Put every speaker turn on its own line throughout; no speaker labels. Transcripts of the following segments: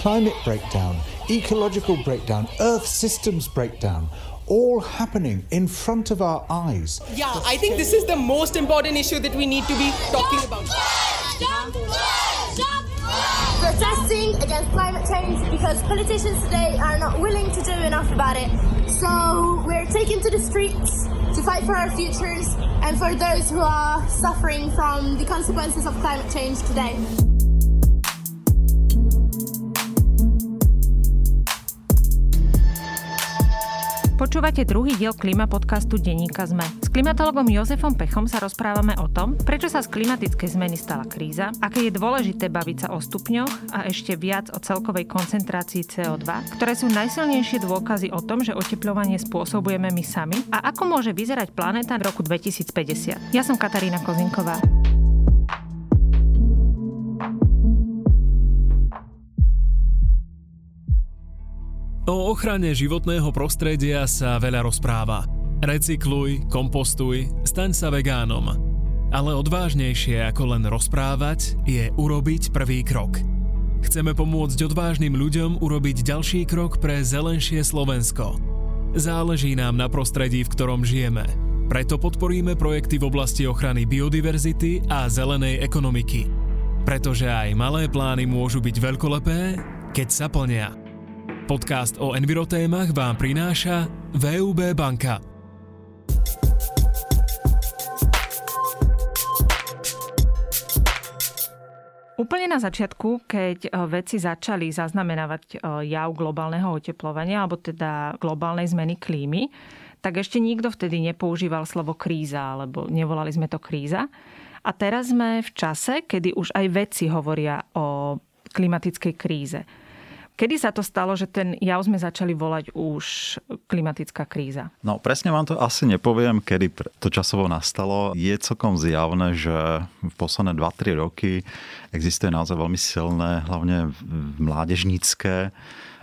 climate breakdown, ecological breakdown, earth systems breakdown, all happening in front of our eyes.
Yeah, I think this is the most important issue that we need to be talking about.
Protesting against climate change because politicians today are not willing to do enough about it. So we're taking to the streets to fight for our futures and for those who are suffering from the consequences of climate change today.
Počúvate druhý diel klima podcastu Deníka Zme. S klimatologom Jozefom Pechom sa rozprávame o tom, prečo sa z klimatickej zmeny stala kríza, aké je dôležité baviť sa o stupňoch a ešte viac o celkovej koncentrácii CO2, ktoré sú najsilnejšie dôkazy o tom, že oteplovanie spôsobujeme my sami a ako môže vyzerať planéta v roku 2050. Ja som Katarína Kozinková.
O ochrane životného prostredia sa veľa rozpráva. Recykluj, kompostuj, staň sa vegánom. Ale odvážnejšie ako len rozprávať je urobiť prvý krok. Chceme pomôcť odvážnym ľuďom urobiť ďalší krok pre zelenšie Slovensko. Záleží nám na prostredí, v ktorom žijeme. Preto podporíme projekty v oblasti ochrany biodiverzity a zelenej ekonomiky. Pretože aj malé plány môžu byť veľkolepé, keď sa plnia. Podcast o envirotémach vám prináša VUB banka.
Úplne na začiatku, keď eh, vedci začali zaznamenávať eh, jav globálneho oteplovania, alebo teda globálnej zmeny klímy, tak ešte nikto vtedy nepoužíval slovo kríza, alebo nevolali sme to kríza. A teraz sme v čase, kedy už aj vedci hovoria o klimatickej kríze. Kedy sa to stalo, že ten jav sme začali volať už klimatická kríza?
No presne vám to asi nepoviem, kedy to časovo nastalo. Je celkom zjavné, že v posledné 2-3 roky existuje naozaj veľmi silné, hlavne mládežnícke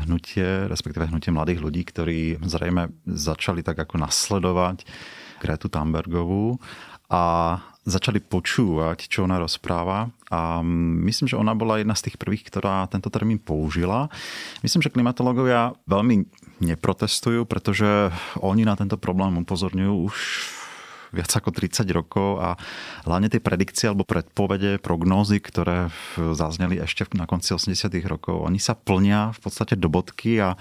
hnutie, respektíve hnutie mladých ľudí, ktorí zrejme začali tak ako nasledovať Gretu Thunbergovú a začali počúvať, čo ona rozpráva a myslím, že ona bola jedna z tých prvých, ktorá tento termín použila. Myslím, že klimatológovia veľmi neprotestujú, pretože oni na tento problém upozorňujú už viac ako 30 rokov a hlavne tie predikcie alebo predpovede, prognózy, ktoré zazneli ešte na konci 80 rokov, oni sa plnia v podstate do bodky a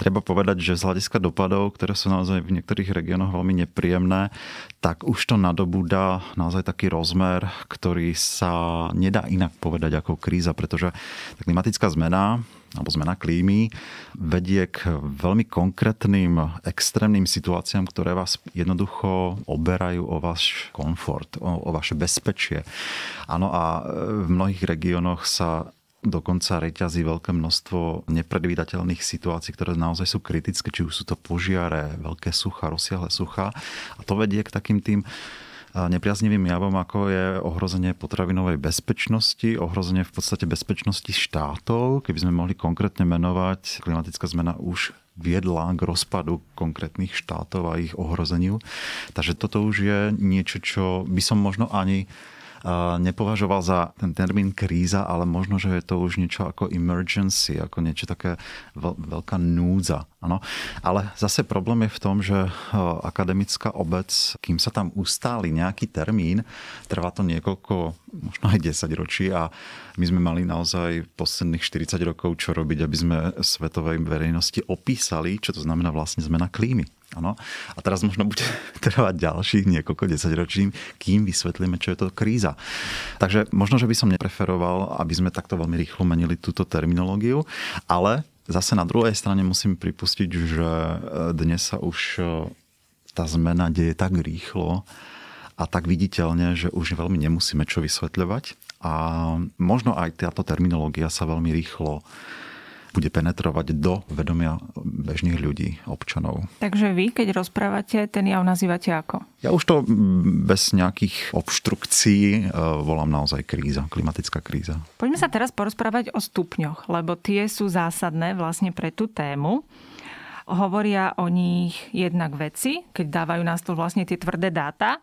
treba povedať, že z hľadiska dopadov, ktoré sú naozaj v niektorých regiónoch veľmi nepríjemné, tak už to nadobúda naozaj taký rozmer, ktorý sa nedá inak povedať ako kríza, pretože tá klimatická zmena alebo zmena klímy vedie k veľmi konkrétnym extrémnym situáciám, ktoré vás jednoducho oberajú o váš komfort, o, o vaše bezpečie. Áno a v mnohých regiónoch sa dokonca reťazí veľké množstvo nepredvídateľných situácií, ktoré naozaj sú kritické, či už sú to požiare, veľké sucha, rozsiahle sucha. A to vedie k takým tým nepriaznivým javom, ako je ohrozenie potravinovej bezpečnosti, ohrozenie v podstate bezpečnosti štátov. Keby sme mohli konkrétne menovať, klimatická zmena už viedla k rozpadu konkrétnych štátov a ich ohrozeniu. Takže toto už je niečo, čo by som možno ani nepovažoval za ten termín kríza, ale možno, že je to už niečo ako emergency, ako niečo také veľká núdza. Ano. Ale zase problém je v tom, že akademická obec, kým sa tam ustáli nejaký termín, trvá to niekoľko, možno aj 10 ročí a my sme mali naozaj posledných 40 rokov čo robiť, aby sme svetovej verejnosti opísali, čo to znamená vlastne zmena klímy. Ano. A teraz možno bude trvať ďalších niekoľko desaťročí, kým vysvetlíme, čo je to kríza. Takže možno, že by som nepreferoval, aby sme takto veľmi rýchlo menili túto terminológiu, ale zase na druhej strane musím pripustiť, že e, dnes sa už e, tá zmena deje tak rýchlo a tak viditeľne, že už veľmi nemusíme čo vysvetľovať. A možno aj táto terminológia sa veľmi rýchlo bude penetrovať do vedomia bežných ľudí, občanov.
Takže vy, keď rozprávate, ten jav nazývate ako?
Ja už to bez nejakých obštrukcií e, volám naozaj kríza, klimatická kríza.
Poďme sa teraz porozprávať o stupňoch, lebo tie sú zásadné vlastne pre tú tému hovoria o nich jednak veci, keď dávajú na stôl vlastne tie tvrdé dáta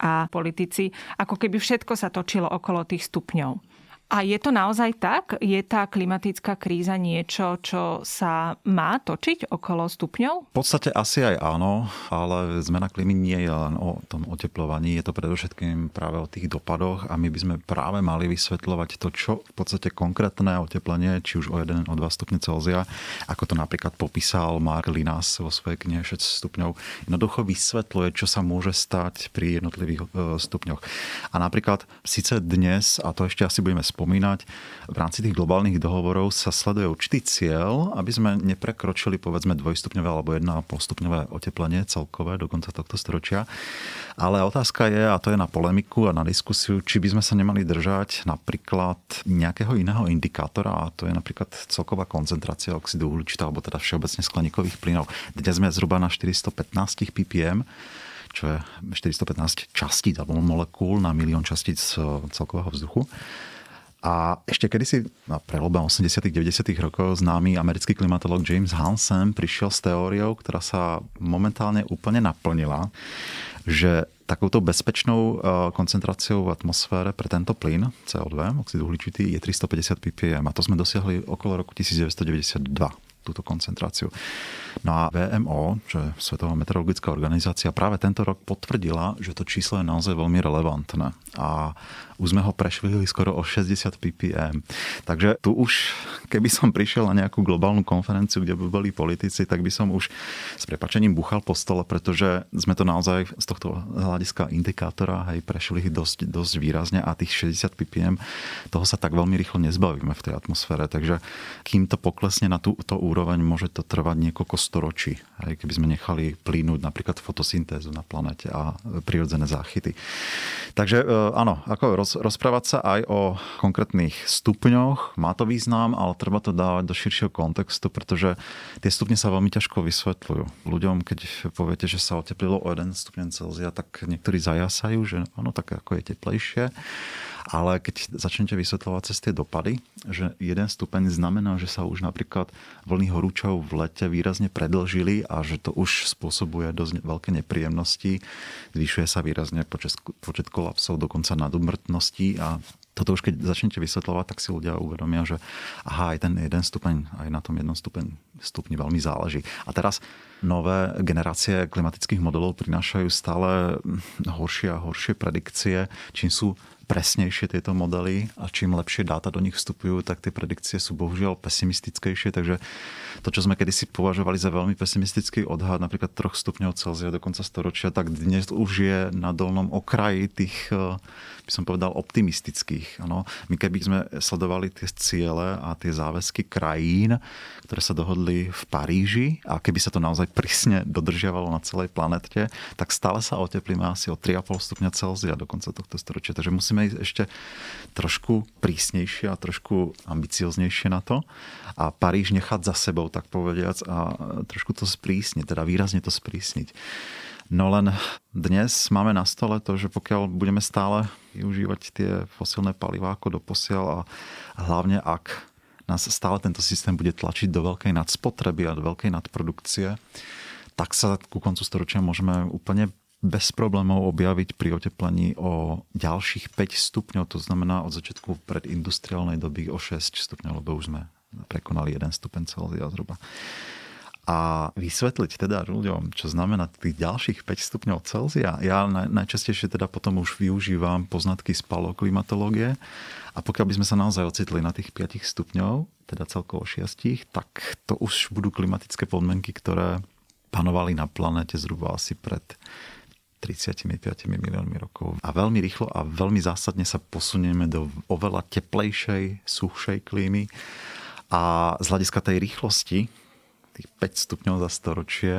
a politici, ako keby všetko sa točilo okolo tých stupňov. A je to naozaj tak? Je tá klimatická kríza niečo, čo sa má točiť okolo stupňov?
V podstate asi aj áno, ale zmena klímy nie je len o tom oteplovaní, je to predovšetkým práve o tých dopadoch a my by sme práve mali vysvetľovať to, čo v podstate konkrétne oteplenie, či už o 1, o 2 stupne Celzia, ako to napríklad popísal Mark Linas vo svojej knihe 6 stupňov, jednoducho vysvetľuje, čo sa môže stať pri jednotlivých e, stupňoch. A napríklad síce dnes, a to ešte asi budeme spomínať, v rámci tých globálnych dohovorov sa sleduje určitý cieľ, aby sme neprekročili povedzme dvojstupňové alebo 1,5 stupňové oteplenie celkové do konca tohto storočia. Ale otázka je, a to je na polemiku a na diskusiu, či by sme sa nemali držať napríklad nejakého iného indikátora, a to je napríklad celková koncentrácia oxidu uhličitá, alebo teda všeobecne skleníkových plynov. Dnes sme zhruba na 415 ppm čo je 415 častíc alebo molekúl na milión častíc celkového vzduchu. A ešte kedysi na prelobe 80 90 rokov známy americký klimatolog James Hansen prišiel s teóriou, ktorá sa momentálne úplne naplnila, že takouto bezpečnou eh, koncentráciou v atmosfére pre tento plyn CO2, oxid uhličitý, je 350 ppm. A to sme dosiahli okolo roku 1992 túto koncentráciu. No a VMO, čo je Svetová meteorologická organizácia, práve tento rok potvrdila, že to číslo je naozaj veľmi relevantné. A už sme ho prešvihli skoro o 60 ppm. Takže tu už, keby som prišiel na nejakú globálnu konferenciu, kde by boli politici, tak by som už s prepačením buchal po stole, pretože sme to naozaj z tohto hľadiska indikátora hej, prešli dosť, dosť výrazne a tých 60 ppm, toho sa tak veľmi rýchlo nezbavíme v tej atmosfére. Takže kým to poklesne na túto úroveň, môže to trvať niekoľko storočí. Hej, keby sme nechali plínuť napríklad fotosyntézu na planete a prirodzené záchyty. Takže e, áno, ako roz, rozprávať sa aj o konkrétnych stupňoch, má to význam, ale treba to dávať do širšieho kontextu, pretože tie stupne sa veľmi ťažko vysvetľujú. Ľuďom, keď poviete, že sa oteplilo o 1 stupeň Celzia, tak niektorí zajasajú, že ono tak ako je teplejšie. Ale keď začnete vysvetľovať cez tie dopady, že jeden stupeň znamená, že sa už napríklad vlny horúčov v lete výrazne predlžili a že to už spôsobuje dosť veľké nepríjemnosti, zvyšuje sa výrazne počet, počet kolapsov, dokonca nadumrtnosti a toto už keď začnete vysvetľovať, tak si ľudia uvedomia, že aha, aj ten jeden stupeň, aj na tom jednom stupeň, stupni veľmi záleží. A teraz nové generácie klimatických modelov prinášajú stále horšie a horšie predikcie, čím sú presnejšie tieto modely a čím lepšie dáta do nich vstupujú, tak tie predikcie sú bohužiaľ pesimistickejšie. Takže to, čo sme kedysi považovali za veľmi pesimistický odhad, napríklad 3 stupňov Celzia do konca storočia, tak dnes už je na dolnom okraji tých, eh, by som povedal, optimistických. Ano, my keby sme sledovali tie ciele a tie záväzky krajín, ktoré sa dohodli v Paríži a keby sa to naozaj prísne dodržiavalo na celej planete, tak stále sa oteplíme asi o 3,5 stupňa Celzia do konca tohto storočia. Takže musíme musíme ísť ešte trošku prísnejšie a trošku ambicioznejšie na to a Paríž nechať za sebou, tak povediac, a trošku to sprísniť, teda výrazne to sprísniť. No len dnes máme na stole to, že pokiaľ budeme stále využívať tie fosilné palivá ako doposiaľ a hlavne ak nás stále tento systém bude tlačiť do veľkej nadspotreby a do veľkej nadprodukcie, tak sa ku koncu storočia môžeme úplne bez problémov objaviť pri oteplení o ďalších 5 stupňov, to znamená od začiatku predindustriálnej doby o 6 stupňov, lebo už sme prekonali 1 stupeň Celzia zhruba. A vysvetliť teda ľuďom, čo znamená tých ďalších 5 stupňov Celzia. Ja najčastejšie teda potom už využívam poznatky z paloklimatológie a pokiaľ by sme sa naozaj ocitli na tých 5 stupňov, teda celkovo 6, tak to už budú klimatické podmienky, ktoré panovali na planete zhruba asi pred 35 miliónmi rokov. A veľmi rýchlo a veľmi zásadne sa posunieme do oveľa teplejšej, suchšej klímy. A z hľadiska tej rýchlosti, tých 5 stupňov za storočie,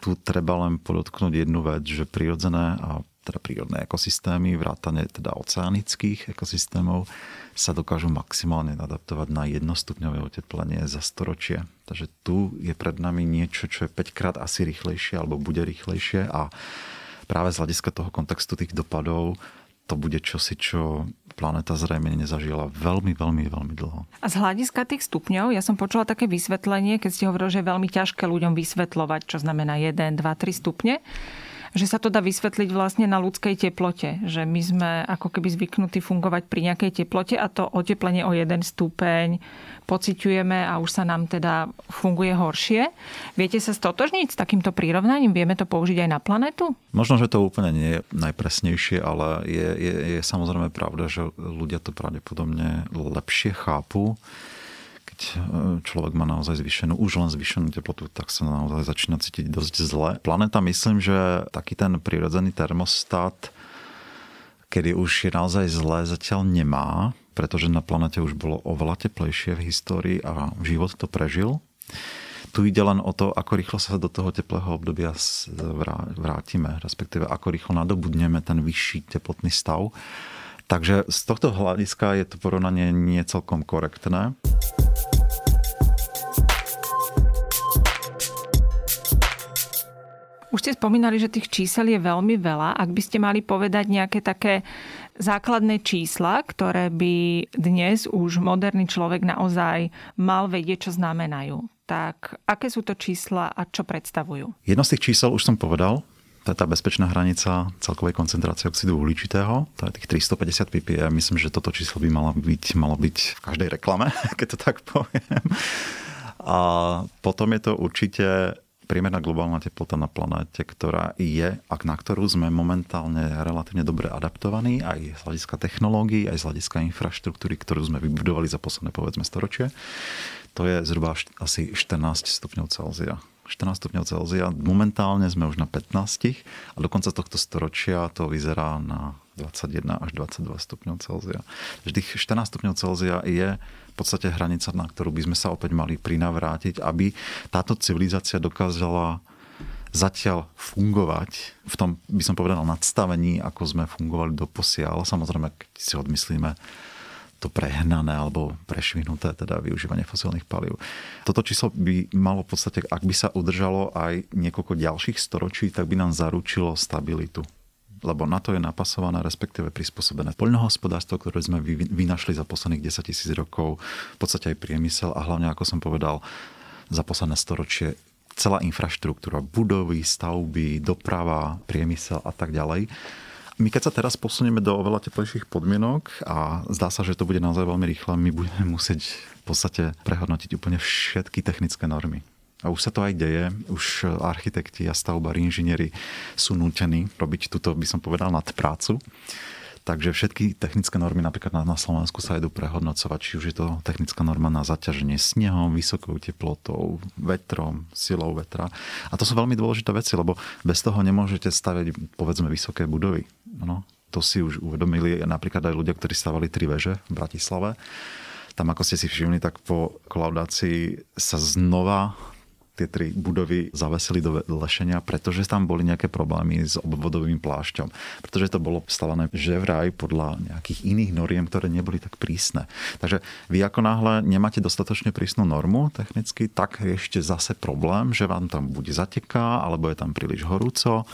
tu treba len podotknúť jednu vec, že prírodzené a teda prírodné ekosystémy, vrátane teda oceanických ekosystémov, sa dokážu maximálne adaptovať na jednostupňové oteplenie za storočie. Takže tu je pred nami niečo, čo je 5 krát asi rýchlejšie alebo bude rýchlejšie a práve z hľadiska toho kontextu tých dopadov to bude čosi, čo planéta zrejme nezažila veľmi, veľmi, veľmi dlho.
A z hľadiska tých stupňov, ja som počula také vysvetlenie, keď ste hovorili, že je veľmi ťažké ľuďom vysvetľovať, čo znamená 1, 2, 3 stupne že sa to dá vysvetliť vlastne na ľudskej teplote. Že my sme ako keby zvyknutí fungovať pri nejakej teplote a to oteplenie o jeden stupeň pociťujeme a už sa nám teda funguje horšie. Viete sa stotožniť s takýmto prirovnaním? Vieme to použiť aj na planetu?
Možno, že to úplne nie je najpresnejšie, ale je, je, je samozrejme pravda, že ľudia to pravdepodobne lepšie chápu keď e, človek má naozaj zvýšenú, už len zvýšenú teplotu, tak sa naozaj začína cítiť dosť zle. Planeta, myslím, že taký ten prirodzený termostat, kedy už je naozaj zle, zatiaľ nemá, pretože na planete už bolo oveľa teplejšie v histórii a život to prežil. Tu ide len o to, ako rýchlo sa do toho teplého obdobia vrátime, respektíve ako rýchlo nadobudneme ten vyšší teplotný stav. Takže z tohto hľadiska je to porovnanie nie celkom korektné.
Už ste spomínali, že tých čísel je veľmi veľa. Ak by ste mali povedať nejaké také základné čísla, ktoré by dnes už moderný človek naozaj mal vedieť, čo znamenajú, tak aké sú to čísla a čo predstavujú?
Jedno z tých čísel už som povedal, to je tá bezpečná hranica celkovej koncentrácie oxidu uhličitého, to je tých 350 ppm. Myslím, že toto číslo by malo byť, malo byť v každej reklame, keď to tak poviem. A potom je to určite priemerná globálna teplota na planéte, ktorá je, ak na ktorú sme momentálne relatívne dobre adaptovaní, aj z hľadiska technológií, aj z hľadiska infraštruktúry, ktorú sme vybudovali za posledné povedzme storočie, to je zhruba asi 14 stupňov Celzia. 14 stupňov Celzia. Momentálne sme už na 15 a do konca tohto storočia to vyzerá na 21 až 22 stupňov Celzia. Tých 14 stupňov Celzia je v podstate hranica, na ktorú by sme sa opäť mali prinavrátiť, aby táto civilizácia dokázala zatiaľ fungovať v tom, by som povedal, nadstavení, ako sme fungovali do posiaľ. Samozrejme, keď si odmyslíme to prehnané alebo prešvihnuté teda využívanie fosílnych palív. Toto číslo by malo v podstate, ak by sa udržalo aj niekoľko ďalších storočí, tak by nám zaručilo stabilitu lebo na to je napasované, respektíve prispôsobené poľnohospodárstvo, ktoré sme vynašli za posledných 10 tisíc rokov, v podstate aj priemysel a hlavne, ako som povedal, za posledné storočie celá infraštruktúra, budovy, stavby, doprava, priemysel a tak ďalej my keď sa teraz posunieme do oveľa teplejších podmienok a zdá sa, že to bude naozaj veľmi rýchle, my budeme musieť v podstate prehodnotiť úplne všetky technické normy. A už sa to aj deje, už architekti a stavbári, inžinieri sú nútení robiť túto, by som povedal, nadprácu. Takže všetky technické normy napríklad na, Slovensku sa idú prehodnocovať, či už je to technická norma na zaťaženie snehom, vysokou teplotou, vetrom, silou vetra. A to sú veľmi dôležité veci, lebo bez toho nemôžete stavať povedzme vysoké budovy. No, to si už uvedomili napríklad aj ľudia, ktorí stavali tri veže v Bratislave. Tam, ako ste si všimli, tak po kolaudácii sa znova tie tri budovy zavesili do lešenia, pretože tam boli nejaké problémy s obvodovým plášťom. Pretože to bolo stavané že vraj podľa nejakých iných noriem, ktoré neboli tak prísne. Takže vy ako náhle nemáte dostatočne prísnu normu technicky, tak je ešte zase problém, že vám tam bude zateká, alebo je tam príliš horúco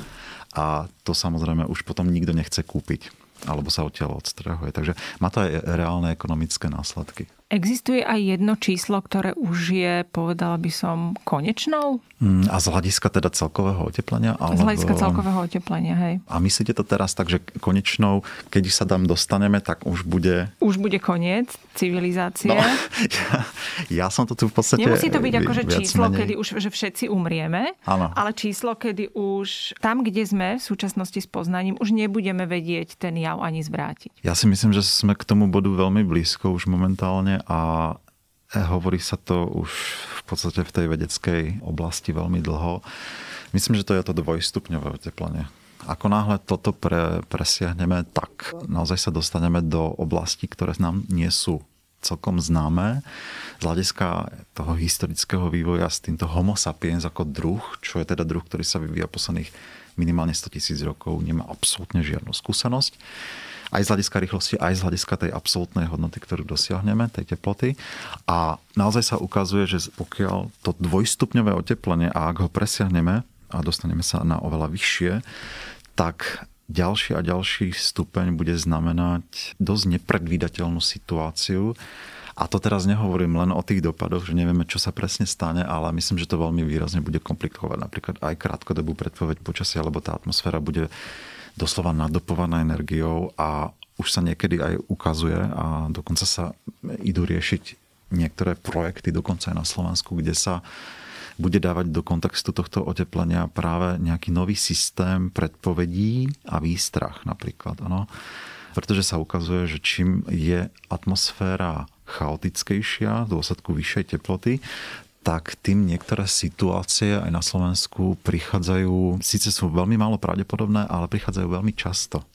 a to samozrejme už potom nikto nechce kúpiť alebo sa odtiaľ odstrahuje. Takže má to aj reálne ekonomické následky.
Existuje aj jedno číslo, ktoré už je, povedala by som, konečnou?
Mm, a z hľadiska teda celkového oteplenia?
Alebo... Z hľadiska celkového oteplenia, hej.
A myslíte to teraz tak, že konečnou, keď sa tam dostaneme, tak už bude...
Už bude koniec civilizácie? No,
ja, ja som to tu v podstate...
Nemusí to byť akože číslo, menej... kedy už že všetci umrieme, ano. ale číslo, kedy už tam, kde sme v súčasnosti s poznaním, už nebudeme vedieť ten jav ani zvrátiť.
Ja si myslím, že sme k tomu bodu veľmi blízko už momentálne a hovorí sa to už v podstate v tej vedeckej oblasti veľmi dlho. Myslím, že to je to dvojstupňové oteplenie. Ako náhle toto pre, presiahneme, tak naozaj sa dostaneme do oblasti, ktoré nám nie sú celkom známe. Z hľadiska toho historického vývoja s týmto homo sapiens ako druh, čo je teda druh, ktorý sa vyvíja posledných minimálne 100 tisíc rokov, nemá absolútne žiadnu skúsenosť aj z hľadiska rýchlosti, aj z hľadiska tej absolútnej hodnoty, ktorú dosiahneme, tej teploty. A naozaj sa ukazuje, že pokiaľ to dvojstupňové oteplenie, a ak ho presiahneme a dostaneme sa na oveľa vyššie, tak ďalší a ďalší stupeň bude znamenať dosť nepredvídateľnú situáciu A to teraz nehovorím len o tých dopadoch, že nevieme, čo sa presne stane, ale myslím, že to veľmi výrazne bude komplikovať napríklad aj krátkodobú predpoveď počasia, lebo tá atmosféra bude doslova nadopovaná energiou a už sa niekedy aj ukazuje a dokonca sa idú riešiť niektoré projekty, dokonca aj na Slovensku, kde sa bude dávať do kontextu tohto oteplenia práve nejaký nový systém predpovedí a výstrach napríklad. Ano. Pretože sa ukazuje, že čím je atmosféra chaotickejšia v dôsledku vyššej teploty, tak tým niektoré situácie aj na Slovensku prichádzajú, síce sú veľmi málo pravdepodobné, ale prichádzajú veľmi často.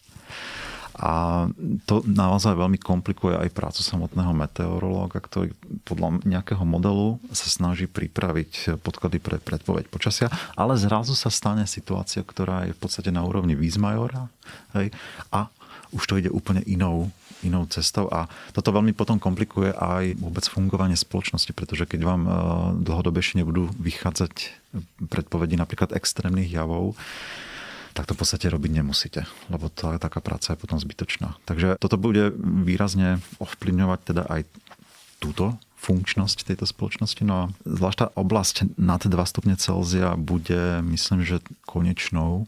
A to naozaj veľmi komplikuje aj prácu samotného meteorológa, ktorý podľa nejakého modelu sa snaží pripraviť podklady pre predpoveď počasia, ale zrazu sa stane situácia, ktorá je v podstate na úrovni hej, a už to ide úplne inou inou cestou a toto veľmi potom komplikuje aj vôbec fungovanie spoločnosti, pretože keď vám e, dlhodobejšie nebudú vychádzať predpovedi napríklad extrémnych javov, tak to v podstate robiť nemusíte, lebo tá, taká práca je potom zbytočná. Takže toto bude výrazne ovplyvňovať teda aj túto funkčnosť tejto spoločnosti. No a zvlášť tá oblasť nad 2 stupne Celzia bude, myslím, že konečnou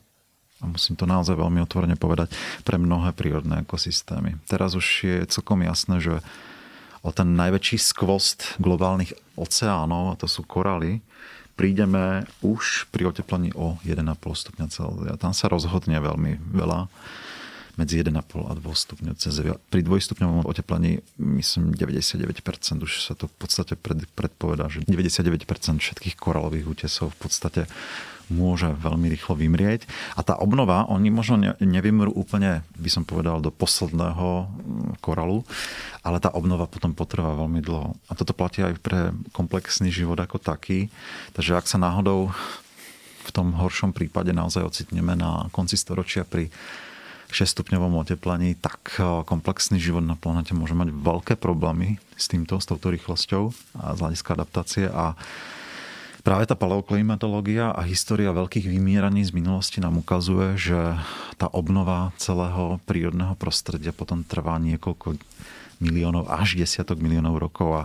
a musím to naozaj veľmi otvorene povedať, pre mnohé prírodné ekosystémy. Teraz už je celkom jasné, že o ten najväčší skvost globálnych oceánov, a to sú koraly, prídeme už pri oteplení o 1,5 stupňa Celzia. Tam sa rozhodne veľmi veľa medzi 1,5 a 2 stupňov Celzia. Pri dvojstupňovom oteplení myslím 99% už sa to v podstate predpovedá, že 99% všetkých koralových útesov v podstate môže veľmi rýchlo vymrieť. A tá obnova, oni možno nevymrú úplne, by som povedal, do posledného mm, koralu, ale tá obnova potom potrvá veľmi dlho. A toto platí aj pre komplexný život ako taký. Takže ak sa náhodou v tom horšom prípade naozaj ocitneme na konci storočia pri 6-stupňovom oteplení, tak e, komplexný život na planete môže mať veľké problémy s týmto, s touto rýchlosťou a z hľadiska adaptácie a Práve tá paleoklimatológia a história veľkých vymieraní z minulosti nám ukazuje, že tá obnova celého prírodného prostredia potom trvá niekoľko miliónov až desiatok miliónov rokov a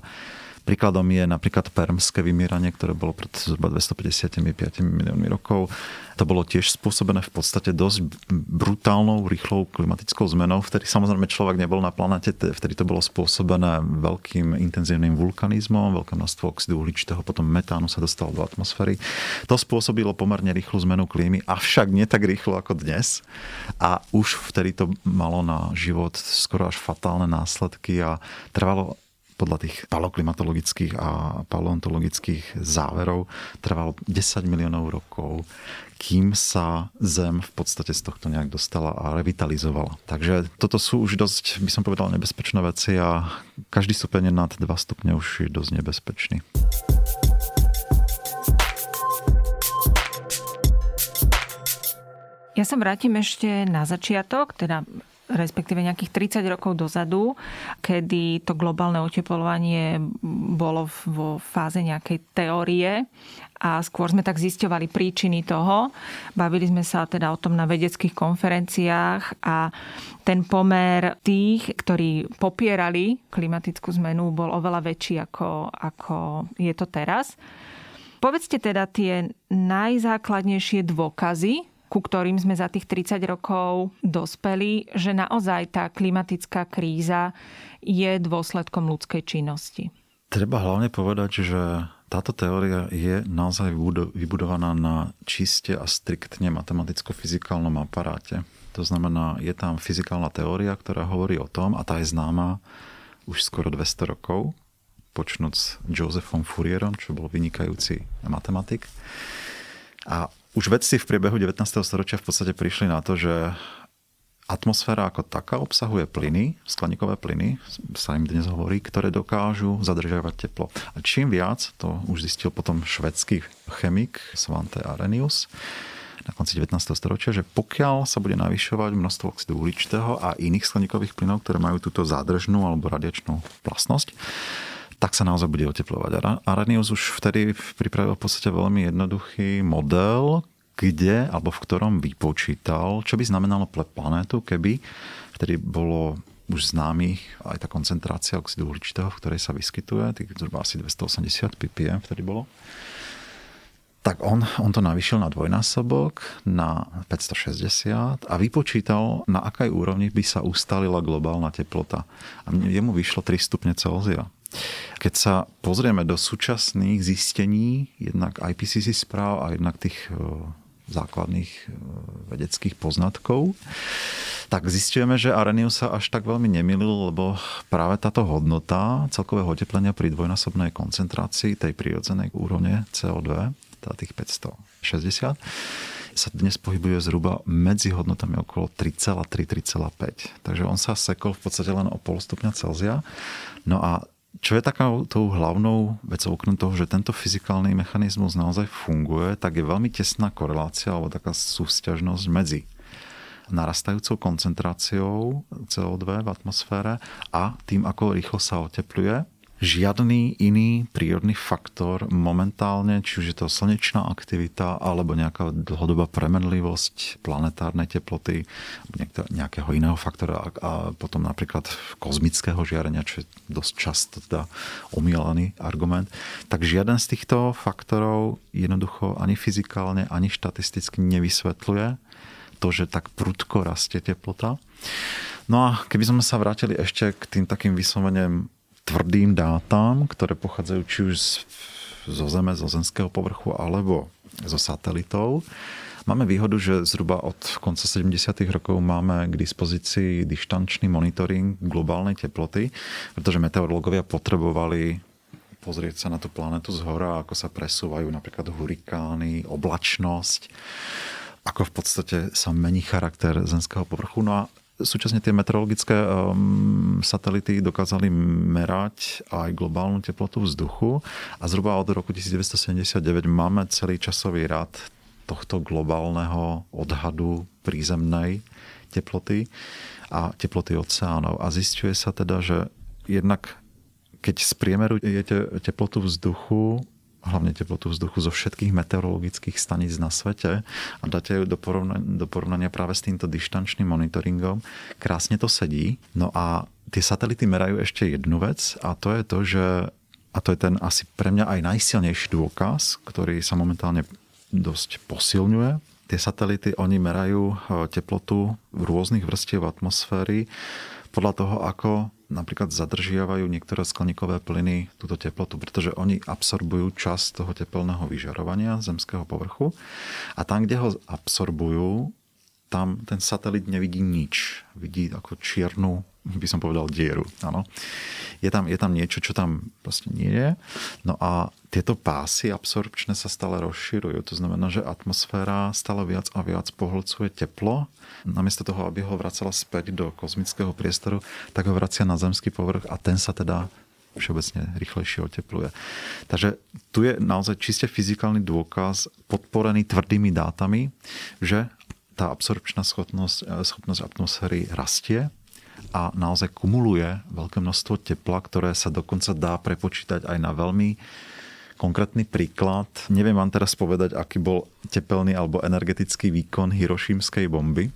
Príkladom je napríklad permské vymieranie, ktoré bolo pred zhruba 255 miliónmi rokov. To bolo tiež spôsobené v podstate dosť brutálnou, rýchlou klimatickou zmenou. Vtedy samozrejme človek nebol na planete, vtedy to bolo spôsobené veľkým intenzívnym vulkanizmom, veľké množstvo oxidu uhličitého, potom metánu sa dostalo do atmosféry. To spôsobilo pomerne rýchlu zmenu klímy, avšak nie tak rýchlo ako dnes. A už vtedy to malo na život skoro až fatálne následky a trvalo podľa tých paloklimatologických a paleontologických záverov trvalo 10 miliónov rokov, kým sa Zem v podstate z tohto nejak dostala a revitalizovala. Takže toto sú už dosť, by som povedal, nebezpečné veci a každý stupeň nad 2 stupne už je dosť nebezpečný.
Ja sa vrátim ešte na začiatok, teda respektíve nejakých 30 rokov dozadu, kedy to globálne oteplovanie bolo vo fáze nejakej teórie a skôr sme tak zisťovali príčiny toho. Bavili sme sa teda o tom na vedeckých konferenciách a ten pomer tých, ktorí popierali klimatickú zmenu, bol oveľa väčší ako, ako je to teraz. Povedzte teda tie najzákladnejšie dôkazy, ku ktorým sme za tých 30 rokov dospeli, že naozaj tá klimatická kríza je dôsledkom ľudskej činnosti.
Treba hlavne povedať, že táto teória je naozaj vybudovaná na čiste a striktne matematicko-fyzikálnom aparáte. To znamená, je tam fyzikálna teória, ktorá hovorí o tom, a tá je známa už skoro 200 rokov, počnúc Josephom Fourierom, čo bol vynikajúci matematik. A už vedci v priebehu 19. storočia v podstate prišli na to, že atmosféra ako taká obsahuje plyny, skleníkové plyny, sa im dnes hovorí, ktoré dokážu zadržiavať teplo. A čím viac, to už zistil potom švedský chemik Svante Arrhenius, na konci 19. storočia, že pokiaľ sa bude navyšovať množstvo oxidu uhličitého a iných skleníkových plynov, ktoré majú túto zádržnú alebo radiačnú vlastnosť, tak sa naozaj bude oteplovať. Arrhenius už vtedy pripravil v podstate veľmi jednoduchý model, kde alebo v ktorom vypočítal, čo by znamenalo pre planétu, keby vtedy bolo už známych, aj tá koncentrácia oxidu uhličitého, v ktorej sa vyskytuje, tých zhruba asi 280 ppm vtedy bolo, tak on, on to navýšil na dvojnásobok, na 560 a vypočítal, na akej úrovni by sa ustalila globálna teplota. A jemu vyšlo 3 stupne Celzia. Keď sa pozrieme do súčasných zistení, jednak IPCC správ a jednak tých e, základných e, vedeckých poznatkov, tak zistujeme, že Arrhenius sa až tak veľmi nemilil, lebo práve táto hodnota celkového oteplenia pri dvojnásobnej koncentrácii tej prirodzenej úrovne CO2 teda tých 560, sa dnes pohybuje zhruba medzi hodnotami okolo 3,3-3,5. Takže on sa sekol v podstate len o pol stupňa Celzia. No a čo je takou tou hlavnou vecou, okrem toho, že tento fyzikálny mechanizmus naozaj funguje, tak je veľmi tesná korelácia alebo taká súsťažnosť medzi narastajúcou koncentráciou CO2 v atmosfére a tým, ako rýchlo sa otepluje žiadny iný prírodný faktor momentálne, či už je to slnečná aktivita alebo nejaká dlhodobá premenlivosť planetárnej teploty, nejakého iného faktora a potom napríklad kozmického žiarenia, čo je dosť často teda omielaný argument, tak žiaden z týchto faktorov jednoducho ani fyzikálne, ani štatisticky nevysvetľuje to, že tak prudko rastie teplota. No a keby sme sa vrátili ešte k tým takým vysloveniem tvrdým dátam, ktoré pochádzajú či už zo Zeme, zo zemského povrchu alebo zo satelitov. Máme výhodu, že zhruba od konca 70. rokov máme k dispozícii dištančný monitoring globálnej teploty, pretože meteorológovia potrebovali pozrieť sa na tú planetu z hora, ako sa presúvajú napríklad hurikány, oblačnosť, ako v podstate sa mení charakter zemského povrchu. No a Súčasne tie meteorologické um, satelity dokázali merať aj globálnu teplotu vzduchu a zhruba od roku 1979 máme celý časový rad tohto globálneho odhadu prízemnej teploty a teploty oceánov. A zistuje sa teda, že jednak keď spriemerujete teplotu vzduchu hlavne teplotu vzduchu zo všetkých meteorologických staníc na svete a dáte ju do porovnania, do porovnania práve s týmto dištančným monitoringom. Krásne to sedí. No a tie satelity merajú ešte jednu vec a to je to, že a to je ten asi pre mňa aj najsilnejší dôkaz, ktorý sa momentálne dosť posilňuje. Tie satelity, oni merajú eh, teplotu v rôznych vrstiev atmosféry podľa toho, ako napríklad zadržiavajú niektoré skleníkové plyny túto teplotu, pretože oni absorbujú časť toho tepelného vyžarovania zemského povrchu a tam, kde ho absorbujú, tam ten satelit nevidí nič. Vidí ako čiernu by som povedal, dieru. Áno. Je, tam, je tam niečo, čo tam proste nie je. No a tieto pásy absorpčné sa stále rozširujú. To znamená, že atmosféra stále viac a viac pohlcuje teplo. Namiesto toho, aby ho vracala späť do kozmického priestoru, tak ho vracia na zemský povrch a ten sa teda všeobecne rýchlejšie otepluje. Takže tu je naozaj čiste fyzikálny dôkaz podporený tvrdými dátami, že tá absorpčná schopnosť, schopnosť atmosféry rastie a naozaj kumuluje veľké množstvo tepla, ktoré sa dokonca dá prepočítať aj na veľmi konkrétny príklad. Neviem vám teraz povedať, aký bol tepelný alebo energetický výkon hirošímskej bomby,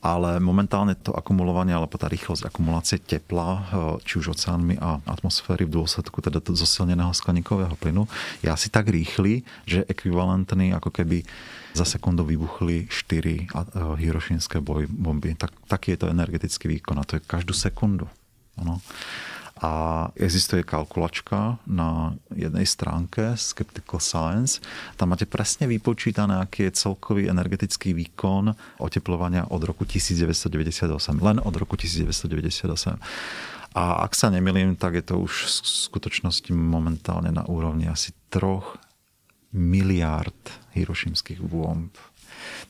ale momentálne to akumulovanie alebo tá rýchlosť akumulácie tepla, eh, či už oceánmi a atmosféry v dôsledku teda zosilneného skleníkového plynu je asi tak rýchly, že ekvivalentný ako keby za sekundu vybuchli 4 hirošínske bomby. Tak, taký je to energetický výkon a to je každú sekundu. Ano. A existuje kalkulačka na jednej stránke Skeptical Science. Tam máte presne vypočítané, aký je celkový energetický výkon oteplovania od roku 1998. Len od roku 1998. A ak sa nemilím, tak je to už v skutočnosti momentálne na úrovni asi troch miliárd hirošimských bomb.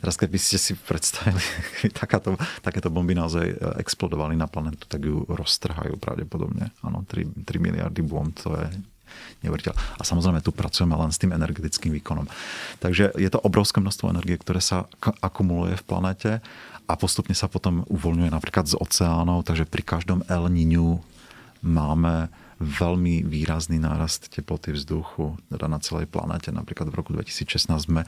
Teraz keby ste si predstavili, keby takáto, takéto bomby naozaj e, explodovali na planetu, tak ju roztrhajú pravdepodobne. Áno, 3, 3 miliardy bomb, to je neuveriteľ. A samozrejme tu pracujeme len s tým energetickým výkonom. Takže je to obrovské množstvo energie, ktoré sa akumuluje v planete a postupne sa potom uvoľňuje napríklad z oceánov, takže pri každom El Niñu máme veľmi výrazný nárast teploty vzduchu teda na celej planete. Napríklad v roku 2016 sme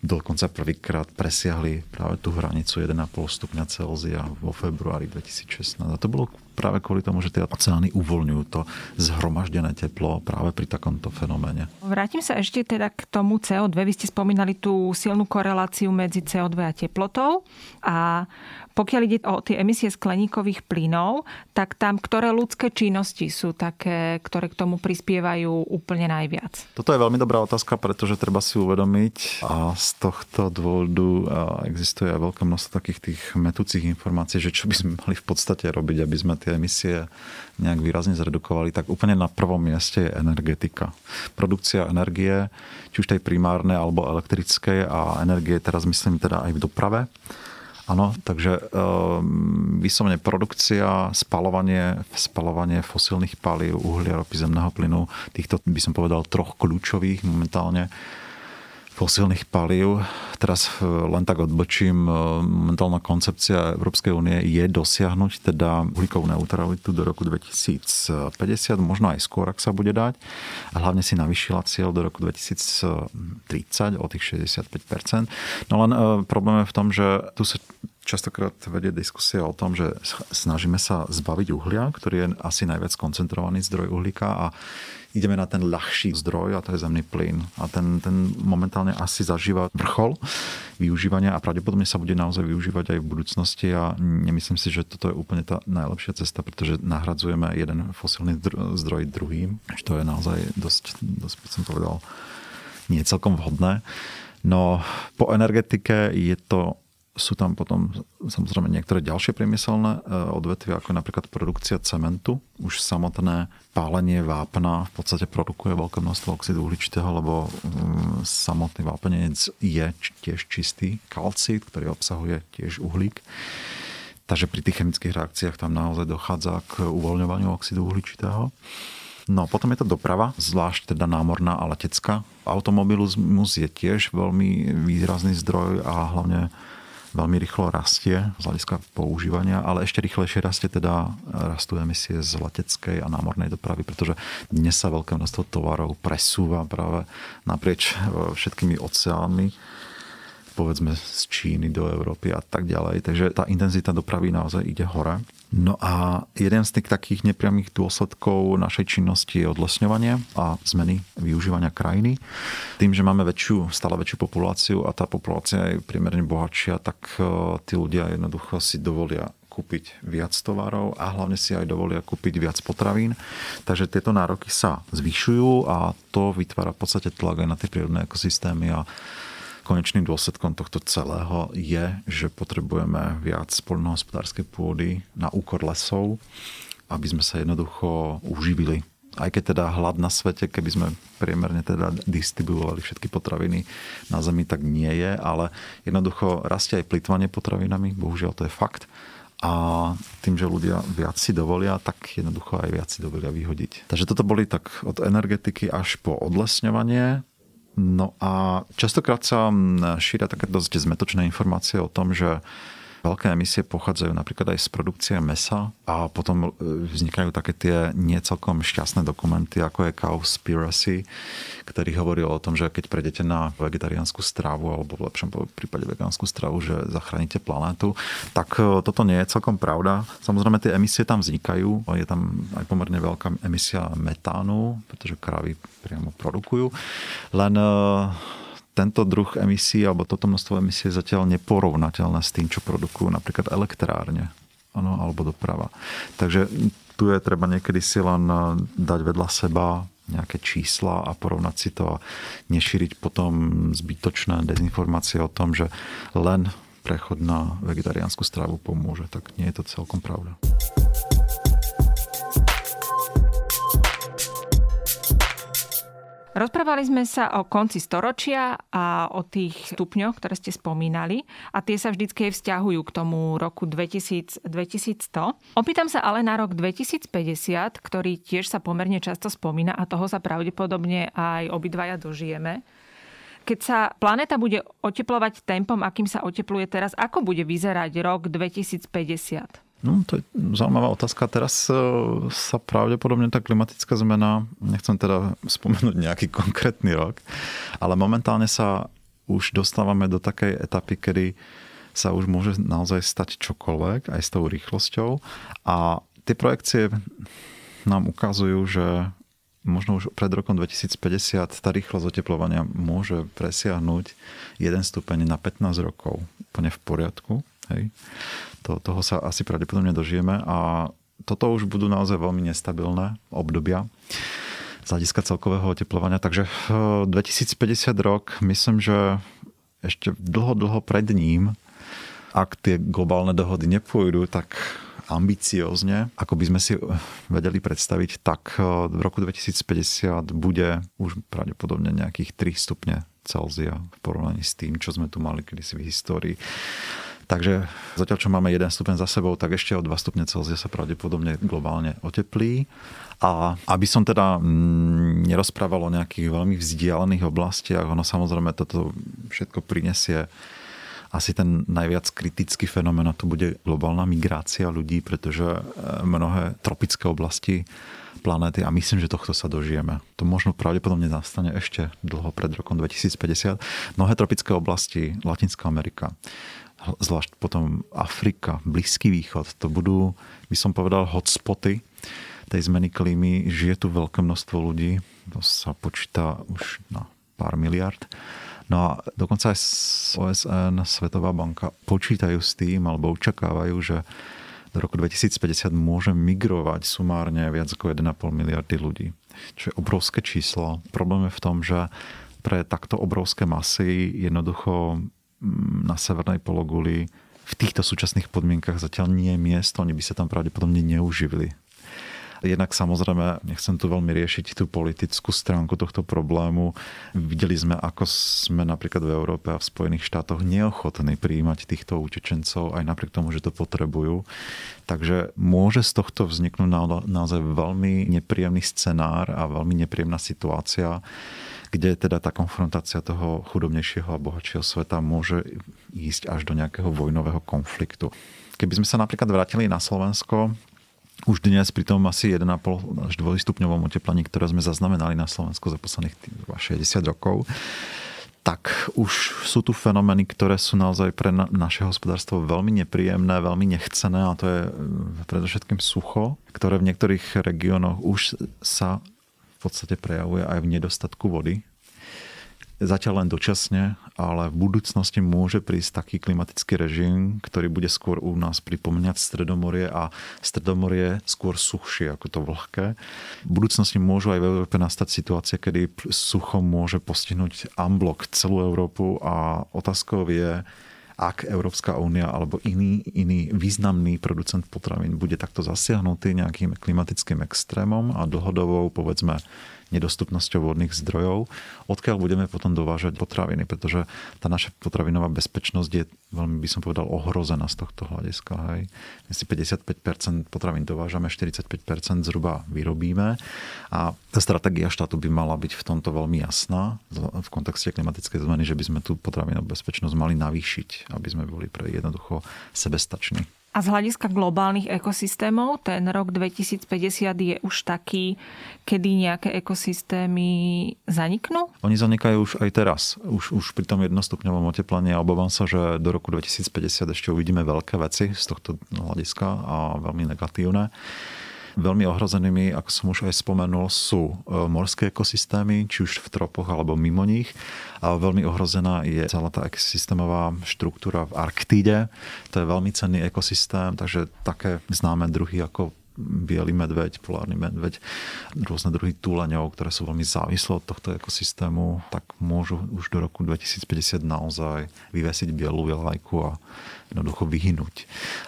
dokonca prvýkrát presiahli práve tú hranicu 1,5 stupňa Celzia vo februári 2016. A to bolo práve kvôli tomu, že tie oceány uvoľňujú to zhromaždené teplo práve pri takomto fenoméne.
Vrátim sa ešte teda k tomu CO2. Vy ste spomínali tú silnú koreláciu medzi CO2 a teplotou a pokiaľ ide o tie emisie skleníkových plynov, tak tam ktoré ľudské činnosti sú také, ktoré k tomu prispievajú úplne najviac?
Toto je veľmi dobrá otázka, pretože treba si uvedomiť a z tohto dôvodu existuje aj veľké množstvo takých tých metúcich informácií, že čo by sme mali v podstate robiť, aby sme tie emisie nejak výrazne zredukovali, tak úplne na prvom mieste je energetika. Produkcia energie, či už tej primárnej alebo elektrickej a energie teraz myslím teda aj v doprave Áno, takže um, vyslovene produkcia, spalovanie, spalovanie fosílnych palív, uhlia, ropy, zemného plynu, týchto by som povedal troch kľúčových momentálne fosílnych palív. Teraz e, len tak odbočím, e, momentálna koncepcia Európskej únie je dosiahnuť teda uhlíkovú neutralitu do roku 2050, možno aj skôr, ak sa bude dať. A hlavne si navyšila cieľ do roku 2030 o tých 65%. No len e, problém je v tom, že tu sa častokrát vedie diskusia o tom, že snažíme sa zbaviť uhlia, ktorý je asi najviac koncentrovaný zdroj uhlíka a ideme na ten ľahší zdroj a to je zemný plyn. A ten, ten momentálne asi zažíva vrchol využívania a pravdepodobne sa bude naozaj využívať aj v budúcnosti a nemyslím si, že toto je úplne tá najlepšia cesta, pretože nahradzujeme jeden fosilný zdroj druhým. To je naozaj dosť, dosť by som povedal, nie celkom vhodné. No po energetike je to sú tam potom samozrejme niektoré ďalšie priemyselné e, odvetvia, ako napríklad produkcia cementu. Už samotné pálenie vápna v podstate produkuje veľké množstvo oxidu uhličitého, lebo mm, samotný vápenec je tiež čistý kalcit, ktorý obsahuje tiež uhlík. Takže pri tých chemických reakciách tam naozaj dochádza k uvoľňovaniu oxidu uhličitého. No potom je to doprava, zvlášť teda námorná a letecká. Automobilizmus je tiež veľmi výrazný zdroj a hlavne veľmi rýchlo rastie z hľadiska používania, ale ešte rýchlejšie rastie teda rastú emisie z leteckej a námornej dopravy, pretože dnes sa veľké množstvo tovarov presúva práve naprieč e, všetkými oceánmi povedzme z Číny do Európy a tak ďalej. Takže tá intenzita dopravy naozaj ide hore. No a jeden z tých takých nepriamých dôsledkov našej činnosti je odlesňovanie a zmeny využívania krajiny. Tým, že máme väčšiu, stále väčšiu populáciu a tá populácia je priemerne bohatšia, tak e, tí ľudia jednoducho si dovolia kúpiť viac tovarov a hlavne si aj dovolia kúpiť viac potravín. Takže tieto nároky sa zvyšujú a to vytvára v podstate tlak aj na tie prírodné ekosystémy a konečným dôsledkom tohto celého je, že potrebujeme viac poľnohospodárskej pôdy na úkor lesov, aby sme sa jednoducho uživili. Aj keď teda hlad na svete, keby sme priemerne teda distribuovali všetky potraviny na Zemi, tak nie je, ale jednoducho rastie aj plitvanie potravinami, bohužiaľ to je fakt. A tým, že ľudia viac si dovolia, tak jednoducho aj viac si dovolia vyhodiť. Takže toto boli tak od energetiky až po odlesňovanie. No a častokrát sa šíria také dosť zmetočné informácie o tom, že Veľké emisie pochádzajú napríklad aj z produkcie mesa a potom e, vznikajú také tie nie celkom šťastné dokumenty, ako je Cowspiracy, ktorý hovorí o tom, že keď prejdete na vegetariánsku stravu alebo v lepšom prípade vegánsku stravu, že zachránite planétu, tak e, toto nie je celkom pravda. Samozrejme tie emisie tam vznikajú, je tam aj pomerne veľká emisia metánu, pretože kravy priamo produkujú. Len e, tento druh emisí alebo toto množstvo emisí je zatiaľ neporovnateľné s tým, čo produkujú napríklad elektrárne ano, alebo doprava. Takže tu je treba niekedy si len eh, dať vedľa seba nejaké čísla a porovnať si to a nešíriť potom zbytočné dezinformácie o tom, že len prechod na vegetariánsku stravu pomôže. Tak nie je to celkom pravda.
Rozprávali sme sa o konci storočia a o tých stupňoch, ktoré ste spomínali a tie sa vždycky vzťahujú k tomu roku 2000, 2100. Opýtam sa ale na rok 2050, ktorý tiež sa pomerne často spomína a toho sa pravdepodobne aj obidvaja dožijeme. Keď sa planéta bude oteplovať tempom, akým sa otepluje teraz, ako bude vyzerať rok 2050?
No, to je zaujímavá otázka. Teraz e, sa pravdepodobne tá klimatická zmena, nechcem teda spomenúť nejaký konkrétny rok, ale momentálne sa už dostávame do takej etapy, kedy sa už môže naozaj stať čokoľvek aj s tou rýchlosťou a tie projekcie nám ukazujú, že možno už pred rokom 2050 tá rýchlosť oteplovania môže presiahnuť 1 stupeň na 15 rokov. Úplne v poriadku. Hej. To, toho sa asi pravdepodobne dožijeme a toto už budú naozaj veľmi nestabilné obdobia z hľadiska celkového oteplovania. Takže 2050 eh, rok, myslím, že ešte dlho, dlho pred ním, ak tie globálne dohody nepôjdu, tak ambiciózne, ako by sme si eh, vedeli predstaviť, tak eh, v roku 2050 bude už pravdepodobne nejakých 3 stupne Celzia v porovnaní s tým, čo sme tu mali kedysi v histórii. Takže zatiaľ, čo máme jeden stupeň za sebou, tak ešte o 2 stupne Celzia sa pravdepodobne globálne oteplí. A aby som teda mm, nerozprával o nejakých veľmi vzdialených oblastiach, ono samozrejme toto všetko prinesie asi ten najviac kritický fenomén a to bude globálna migrácia ľudí, pretože e, mnohé tropické oblasti planéty a myslím, že tohto sa dožijeme. To možno pravdepodobne nastane ešte dlho pred rokom 2050. Mnohé tropické oblasti, Latinská Amerika, zvlášť potom Afrika, Blízky východ, to budú, by som povedal, hotspoty tej zmeny klímy. Žije tu veľké množstvo ľudí, to sa počíta už na pár miliard. No a dokonca aj OSN, Svetová banka počítajú s tým, alebo očakávajú, že do roku 2050 môže migrovať sumárne viac ako 1,5 miliardy ľudí. Čo je obrovské číslo. Problém je v tom, že pre takto obrovské masy jednoducho na severnej pologuli v týchto súčasných podmienkach zatiaľ nie je miesto, oni by sa tam pravdepodobne neuživili. Jednak samozrejme, nechcem tu veľmi riešiť tú politickú stránku tohto problému. Videli sme, ako sme napríklad v Európe a v Spojených štátoch neochotní prijímať týchto utečencov, aj napriek tomu, že to potrebujú. Takže môže z tohto vzniknúť naozaj veľmi nepríjemný scenár a veľmi nepríjemná situácia kde teda tá konfrontácia toho chudobnejšieho a bohatšieho sveta môže ísť až do nejakého vojnového konfliktu. Keby sme sa napríklad vrátili na Slovensko, už dnes pri tom asi 1,5 až 2 stupňovom oteplení, ktoré sme zaznamenali na Slovensku za posledných 60 rokov, tak už sú tu fenomény, ktoré sú naozaj pre naše hospodárstvo veľmi nepríjemné, veľmi nechcené a to je predovšetkým sucho, ktoré v niektorých regiónoch už sa podstate prejavuje aj v nedostatku vody. Zatiaľ len dočasne, ale v budúcnosti môže prísť taký klimatický režim, ktorý bude skôr u nás pripomínať Stredomorie a Stredomorie skôr suchšie ako to vlhké. V budúcnosti môžu aj v Európe nastať situácie, kedy sucho môže postihnúť unblock celú Európu a otázkou je, ak Európska únia alebo iný, iný významný producent potravín bude takto zasiahnutý nejakým klimatickým extrémom a dlhodobou, povedzme, nedostupnosťou vodných zdrojov, odkiaľ budeme potom dovážať potraviny, pretože tá naša potravinová bezpečnosť je veľmi, by som povedal, ohrozená z tohto hľadiska. Hej. My si 55% potravín dovážame, 45% zhruba vyrobíme a tá stratégia štátu by mala byť v tomto veľmi jasná v kontexte klimatickej zmeny, že by sme tú potravinovú bezpečnosť mali navýšiť, aby sme boli pre jednoducho sebestační.
A z hľadiska globálnych ekosystémov, ten rok 2050 je už taký, kedy nejaké ekosystémy zaniknú?
Oni zanikajú už aj teraz. Už, už pri tom jednostupňovom oteplení a obávam sa, že do roku 2050 ešte uvidíme veľké veci z tohto hľadiska a veľmi negatívne. Veľmi ohrozenými, ako som už aj spomenul, sú e, morské ekosystémy, či už v tropoch alebo mimo nich. A veľmi ohrozená je celá tá ekosystémová štruktúra v Arktíde. To je veľmi cenný ekosystém, takže také známe druhy ako biely medveď, polárny medveď, rôzne druhy túleňov, ktoré sú veľmi závislé od tohto ekosystému, tak môžu už do roku 2050 naozaj vyvesiť bielú vlajku a jednoducho vyhynúť.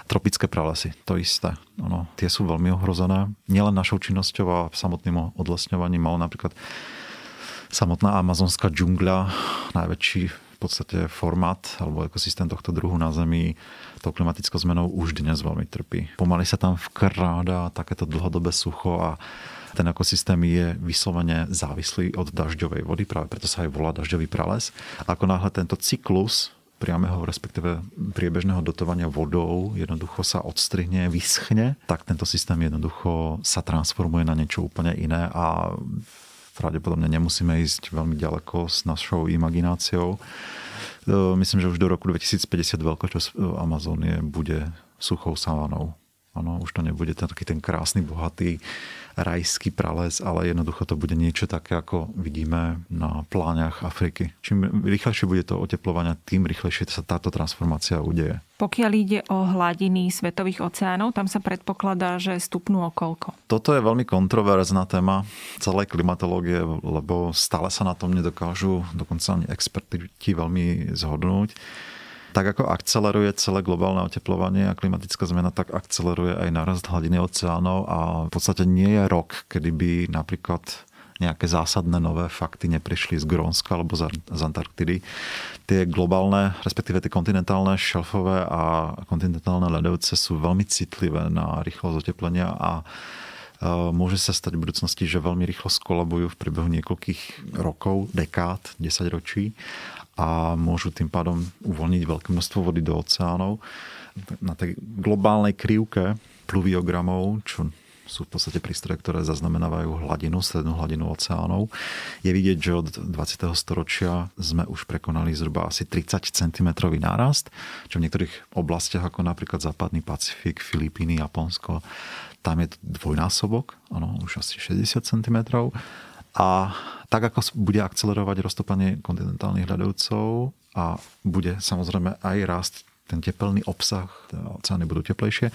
Tropické pralesy, to isté. Ono, tie sú veľmi ohrozené. Nielen našou činnosťou a samotným odlesňovaním, ale napríklad samotná amazonská džungľa, najväčší podstate formát alebo ekosystém tohto druhu na Zemi tou klimatickou zmenou už dnes veľmi trpí. Pomaly sa tam vkráda takéto dlhodobé sucho a ten ekosystém je vyslovene závislý od dažďovej vody, práve preto sa aj volá dažďový prales. Ako náhle tento cyklus priameho, respektíve priebežného dotovania vodou jednoducho sa odstrihne, vyschne, tak tento systém jednoducho sa transformuje na niečo úplne iné a pravdepodobne nemusíme ísť veľmi ďaleko s našou imagináciou myslím, že už do roku 2050 veľkosť Amazónie bude suchou savánou. Ano, už to nebude ten, taký ten krásny, bohatý rajský prales, ale jednoducho to bude niečo také, ako vidíme na pláňach Afriky. Čím rýchlejšie bude to oteplovanie, tým rýchlejšie sa táto transformácia udeje.
Pokiaľ ide o hladiny svetových oceánov, tam sa predpokladá, že stupnú o koľko?
Toto je veľmi kontroverzná téma celej klimatológie, lebo stále sa na tom nedokážu dokonca ani experti veľmi zhodnúť tak ako akceleruje celé globálne oteplovanie a klimatická zmena, tak akceleruje aj narast hladiny oceánov a v podstate nie je rok, kedy by napríklad nejaké zásadné nové fakty neprišli z Grónska alebo z Antarktidy. Tie globálne, respektíve tie kontinentálne šelfové a kontinentálne ledovce sú veľmi citlivé na rýchlosť oteplenia a e, môže sa stať v budúcnosti, že veľmi rýchlo skolabujú v priebehu niekoľkých rokov, dekád, desaťročí a môžu tým pádom uvoľniť veľké množstvo vody do oceánov. Na tej globálnej krivke pluviogramov, čo sú v podstate prístroje, ktoré zaznamenávajú hladinu, strednú hladinu oceánov. Je vidieť, že od 20. storočia sme už prekonali zhruba asi 30 cm nárast, čo v niektorých oblastiach, ako napríklad západný Pacifik, Filipíny, Japonsko, tam je dvojnásobok, ano, už asi 60 cm. A tak ako bude akcelerovať roztopanie kontinentálnych ľadovcov a bude samozrejme aj rásť ten tepelný obsah, oceány budú teplejšie,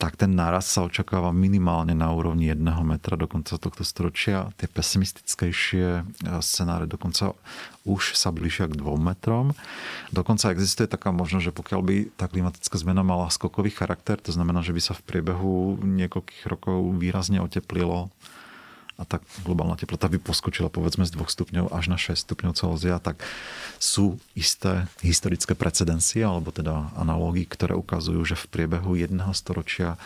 tak ten náraz sa očakáva minimálne na úrovni 1 metra do konca tohto storočia. Tie pesimistickejšie e, scenáre dokonca už sa blížia k 2 metrom. Dokonca existuje taká možnosť, že pokiaľ by tá klimatická zmena mala skokový charakter, to znamená, že by sa v priebehu niekoľkých rokov výrazne oteplilo a tak globálna teplota by poskočila povedzme z 2 stupňov až na 6 stupňov Celzia, tak sú isté historické precedencie alebo teda analógy, ktoré ukazujú, že v priebehu jedného storočia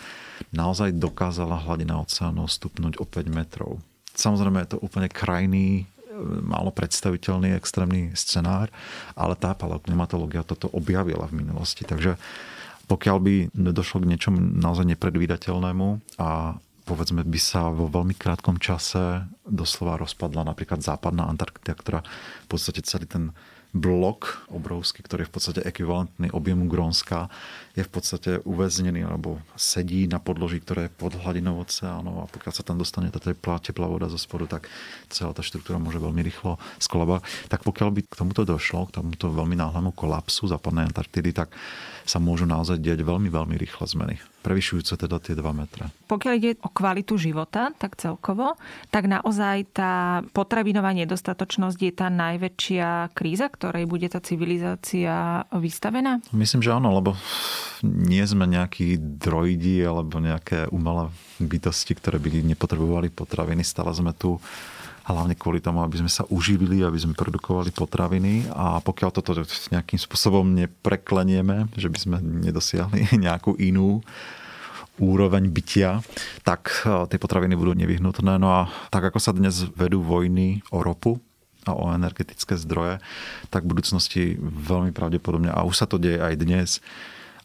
naozaj dokázala hladina oceánov stupnúť o 5 metrov. Samozrejme je to úplne krajný málo predstaviteľný extrémny scenár, ale tá paleoklimatológia toto objavila v minulosti. Takže pokiaľ by nedošlo k niečomu naozaj nepredvídateľnému a povedzme by sa vo veľmi krátkom čase doslova rozpadla napríklad západná Antarktida, ktorá v podstate celý ten blok obrovský, ktorý je v podstate ekvivalentný objemu Grónska, je v podstate uväznený alebo sedí na podloží, ktoré je pod hladinou oceánov a pokiaľ sa tam dostane tá teplá, teplá voda zo spodu, tak celá tá štruktúra môže veľmi rýchlo skolabovať. Tak pokiaľ by k tomuto došlo, k tomuto veľmi náhľadnému kolapsu západnej Antarktidy, tak sa môžu naozaj diať veľmi, veľmi rýchle zmeny. Prevyšujúce teda tie 2 metre.
Pokiaľ ide o kvalitu života, tak celkovo, tak naozaj tá potravinová nedostatočnosť je tá najväčšia kríza, ktorej bude tá civilizácia vystavená?
Myslím, že áno, lebo nie sme nejakí droidi alebo nejaké umelé bytosti, ktoré by nepotrebovali potraviny. Stále sme tu hlavne kvôli tomu, aby sme sa uživili, aby sme produkovali potraviny a pokiaľ toto nejakým spôsobom nepreklenieme, že by sme nedosiahli nejakú inú úroveň bytia, tak e, tie potraviny budú nevyhnutné. No a tak ako sa dnes vedú vojny o ropu, a o energetické zdroje, tak v budúcnosti veľmi pravdepodobne, a už sa to deje aj dnes,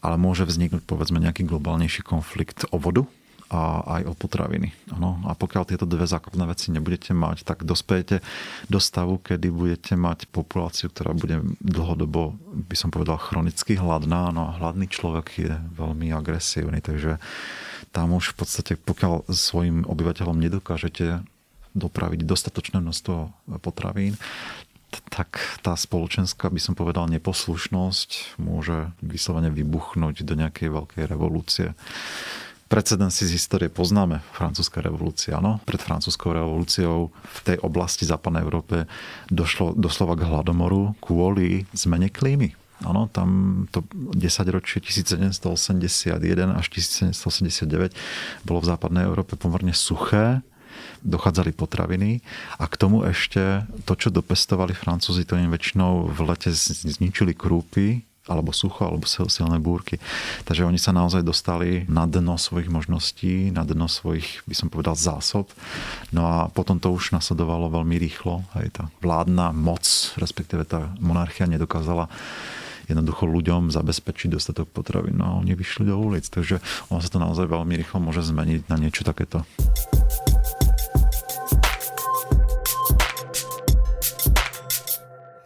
ale môže vzniknúť povedzme nejaký globálnejší konflikt o vodu, a aj o potraviny. Ano. A pokiaľ tieto dve základné veci nebudete mať, tak dospejete do stavu, kedy budete mať populáciu, ktorá bude dlhodobo, by som povedal, chronicky hladná. No a hladný človek je veľmi agresívny, takže tam už v podstate, pokiaľ svojim obyvateľom nedokážete dopraviť dostatočné množstvo potravín, tak tá spoločenská, by som povedal, neposlušnosť môže vyslovene vybuchnúť do nejakej veľkej revolúcie. Precedensy z histórie poznáme. Francúzska revolúcia, áno. Pred francúzskou revolúciou v tej oblasti západnej Európe došlo doslova k hladomoru kvôli zmene klímy. Áno, tam to 10 ročie 1781 až 1789 bolo v západnej Európe pomerne suché, dochádzali potraviny a k tomu ešte to, čo dopestovali Francúzi, to im väčšinou v lete zničili krúpy, alebo sucho, alebo silné búrky. Takže oni sa naozaj dostali na dno svojich možností, na dno svojich, by som povedal, zásob. No a potom to už nasledovalo veľmi rýchlo. Aj tá vládna moc, respektíve tá monarchia nedokázala jednoducho ľuďom zabezpečiť dostatok potravín. No a oni vyšli do ulic. Takže ono sa to naozaj veľmi rýchlo môže zmeniť na niečo takéto.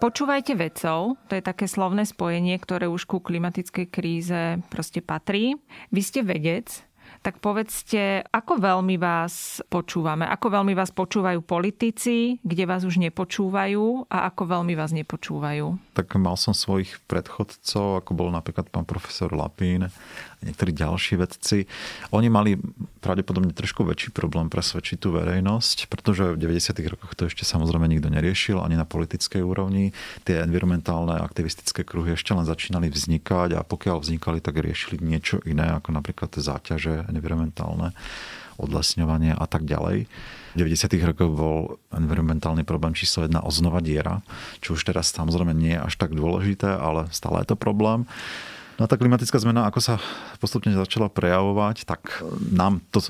Počúvajte vedcov, to je také slovné spojenie, ktoré už ku klimatickej kríze proste patrí. Vy ste vedec, tak povedzte, ako veľmi vás počúvame, ako veľmi vás počúvajú politici, kde vás už nepočúvajú a ako veľmi vás nepočúvajú?
Tak mal som svojich predchodcov, ako bol napríklad pán profesor Lapín, niektorí ďalší vedci, oni mali pravdepodobne trošku väčší problém presvedčiť tú verejnosť, pretože v 90. rokoch to ešte samozrejme nikto neriešil, ani na politickej úrovni. Tie environmentálne aktivistické kruhy ešte len začínali vznikať a pokiaľ vznikali, tak riešili niečo iné, ako napríklad záťaže environmentálne odlesňovanie a tak ďalej. V 90. rokoch bol environmentálny problém číslo jedna oznova diera, čo už teraz samozrejme nie je až tak dôležité, ale stále je to problém. No a tá klimatická zmena, ako sa postupne začala prejavovať, tak nám to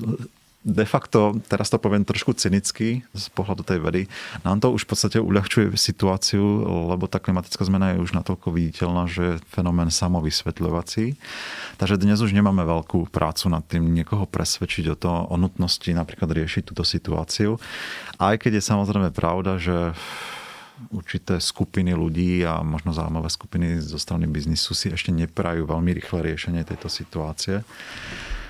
de facto, teraz to poviem trošku cynicky z pohľadu tej vedy, nám to už v podstate uľahčuje situáciu, lebo tá klimatická zmena je už natoľko viditeľná, že je fenomén samovysvetľovací. Takže dnes už nemáme veľkú prácu nad tým niekoho presvedčiť o to, o nutnosti napríklad riešiť túto situáciu. Aj keď je samozrejme pravda, že určité skupiny ľudí a možno zaujímavé skupiny zo strany biznisu si ešte neprajú veľmi rýchle riešenie tejto situácie.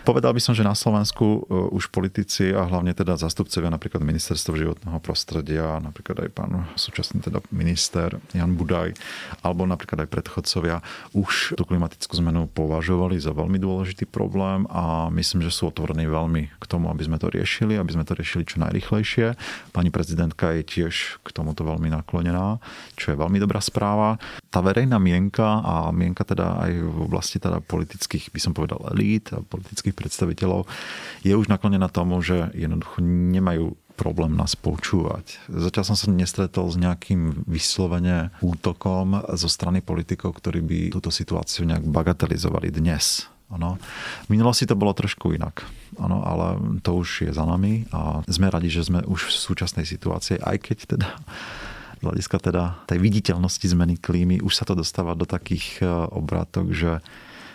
Povedal by som, že na Slovensku e, už politici a hlavne teda zastupcovia napríklad ministerstvo životného prostredia, napríklad aj pán súčasný teda minister Jan Budaj, alebo napríklad aj predchodcovia už tú klimatickú zmenu považovali za veľmi dôležitý problém a myslím, že sú otvorení veľmi k tomu, aby sme to riešili, aby sme to riešili čo najrychlejšie. Pani prezidentka je tiež k tomuto veľmi naklonená, čo je veľmi dobrá správa. Tá verejná mienka a mienka teda aj v oblasti teda politických, by som povedal, elít a politických predstaviteľov je už naklonená tomu, že jednoducho nemajú problém nás počúvať. Zatiaľ som sa nestretol s nejakým vyslovene útokom zo strany politikov, ktorí by túto situáciu nejak bagatelizovali dnes. Ano. V minulosti to bolo trošku inak, ano, ale to už je za nami a sme radi, že sme už v súčasnej situácii, aj keď teda z hľadiska teda tej viditeľnosti zmeny klímy už sa to dostáva do takých eh, obrátok, že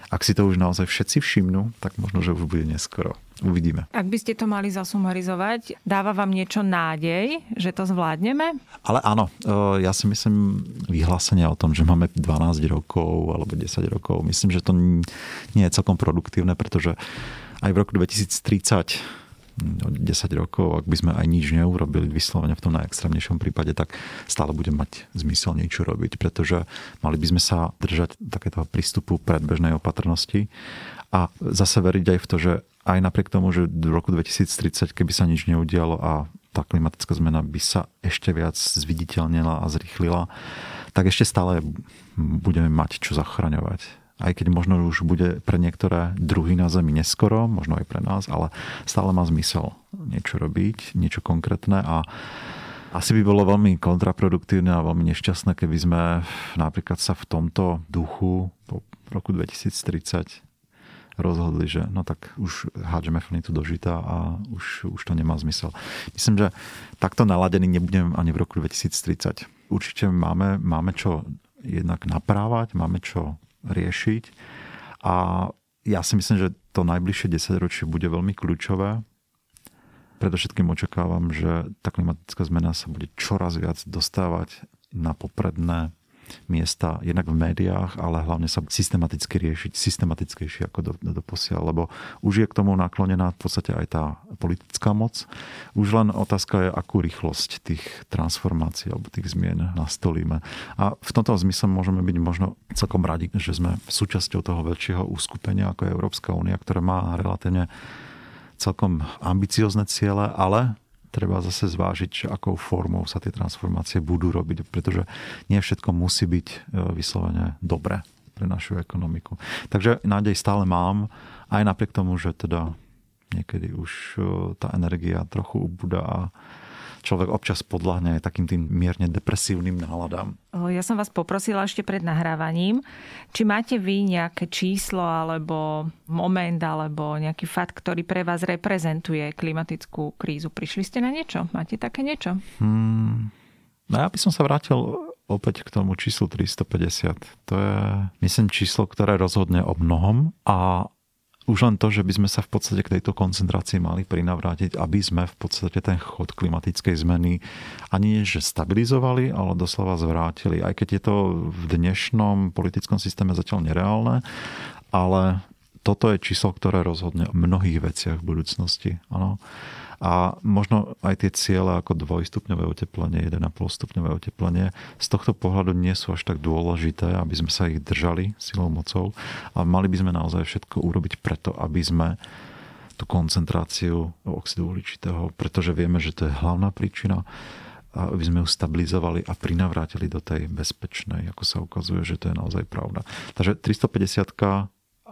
ak si to už naozaj všetci všimnú, tak možno, že už bude neskoro. Uvidíme.
Ak by ste to mali zasumarizovať, dáva vám niečo nádej, že to zvládneme?
Ale áno, e, ja si myslím vyhlásenia o tom, že máme 12 rokov alebo 10 rokov, myslím, že to nie je celkom produktívne, pretože aj v roku 2030 10 rokov, ak by sme aj nič neurobili vyslovene v tom najextrémnejšom prípade, tak stále bude mať zmysel niečo robiť, pretože mali by sme sa držať takéto prístupu predbežnej opatrnosti a zase veriť aj v to, že aj napriek tomu, že v roku 2030, keby sa nič neudialo a tá klimatická zmena by sa ešte viac zviditeľnila a zrýchlila, tak ešte stále budeme mať čo zachraňovať aj keď možno už bude pre niektoré druhy na Zemi neskoro, možno aj pre nás, ale stále má zmysel niečo robiť, niečo konkrétne a asi by bolo veľmi kontraproduktívne a veľmi nešťastné, keby sme napríklad sa v tomto duchu po roku 2030 rozhodli, že no tak už hádžeme flinitu do žita a už, už to nemá zmysel. Myslím, že takto naladený nebudem ani v roku 2030. Určite máme, máme čo jednak naprávať, máme čo riešiť. A ja si myslím, že to najbližšie 10 ročie bude veľmi kľúčové. Predovšetkým očakávam, že tá klimatická zmena sa bude čoraz viac dostávať na popredné miesta jednak v médiách, ale hlavne sa systematicky riešiť, systematickejšie ako do, do, posiaľ, lebo už je k tomu naklonená v podstate aj tá politická moc. Už len otázka je, akú rýchlosť tých transformácií alebo tých zmien nastolíme. A v tomto zmysle môžeme byť možno celkom radi, že sme súčasťou toho väčšieho úskupenia ako je Európska únia, ktorá má relatívne celkom ambiciozne ciele, ale treba zase zvážiť, akou formou sa tie transformácie budú robiť, pretože nie všetko musí byť e, vyslovene dobré pre našu ekonomiku. Takže nádej stále mám, aj napriek tomu, že teda niekedy už e, tá energia trochu ubúda a človek občas podľahne aj takým tým mierne depresívnym náladám.
Ja som vás poprosila ešte pred nahrávaním, či máte vy nejaké číslo alebo moment alebo nejaký fakt, ktorý pre vás reprezentuje klimatickú krízu. Prišli ste na niečo? Máte také niečo? Hmm,
no ja by som sa vrátil opäť k tomu číslu 350. To je, myslím, číslo, ktoré rozhodne o mnohom a už len to, že by sme sa v podstate k tejto koncentrácii mali prinavrátiť, aby sme v podstate ten chod klimatickej zmeny ani nie, že stabilizovali, ale doslova zvrátili. Aj keď je to v dnešnom politickom systéme zatiaľ nereálne, ale toto je číslo, ktoré rozhodne o mnohých veciach v budúcnosti. Ano. A možno aj tie ciele ako dvojstupňové oteplenie, 1,5 stupňové oteplenie z tohto pohľadu nie sú až tak dôležité, aby sme sa ich držali silou mocou a mali by sme naozaj všetko urobiť preto, aby sme tú koncentráciu oxidu uhličitého, pretože vieme, že to je hlavná príčina, aby sme ju stabilizovali a prinavrátili do tej bezpečnej, ako sa ukazuje, že to je naozaj pravda. Takže 350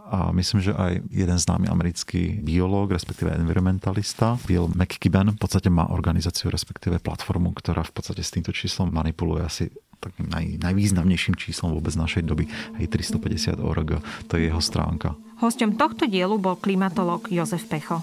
a myslím, že aj jeden známy americký biológ, respektíve environmentalista, Bill McKibben, v podstate má organizáciu, respektíve platformu, ktorá v podstate s týmto číslom manipuluje asi takým naj, najvýznamnejším číslom vôbec našej doby, hej 350 org, to je jeho stránka.
Hosťom tohto dielu bol klimatolog Jozef Pecho.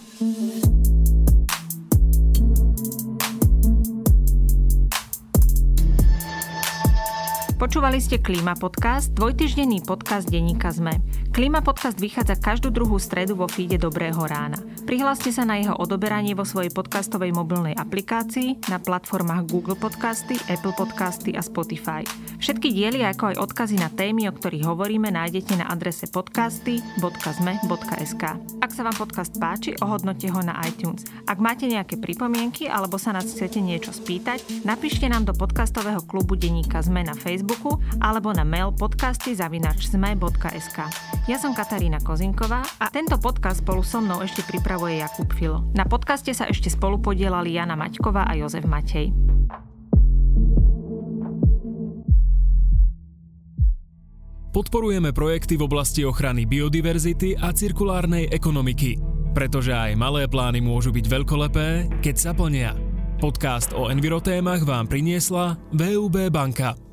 Počúvali ste Klíma podcast, dvojtyždenný podcast denníka ZME. Klíma podcast vychádza každú druhú stredu vo feede Dobrého rána. Prihláste sa na jeho odoberanie vo svojej podcastovej mobilnej aplikácii na platformách Google Podcasty, Apple Podcasty a Spotify. Všetky diely ako aj odkazy na témy, o ktorých hovoríme, nájdete na adrese podcasty.zme.sk. Ak sa vám podcast páči, ohodnote ho na iTunes. Ak máte nejaké pripomienky alebo sa nás chcete niečo spýtať, napíšte nám do podcastového klubu denníka ZME na Facebook Facebooku alebo na mail podcasty zavinačsme.sk. Ja som Katarína Kozinková a tento podcast spolu so mnou ešte pripravuje Jakub Filo. Na podcaste sa ešte spolu podielali Jana Maťková a Jozef Matej.
Podporujeme projekty v oblasti ochrany biodiverzity a cirkulárnej ekonomiky, pretože aj malé plány môžu byť veľkolepé, keď sa plnia. Podcast o envirotémach vám priniesla VUB banka.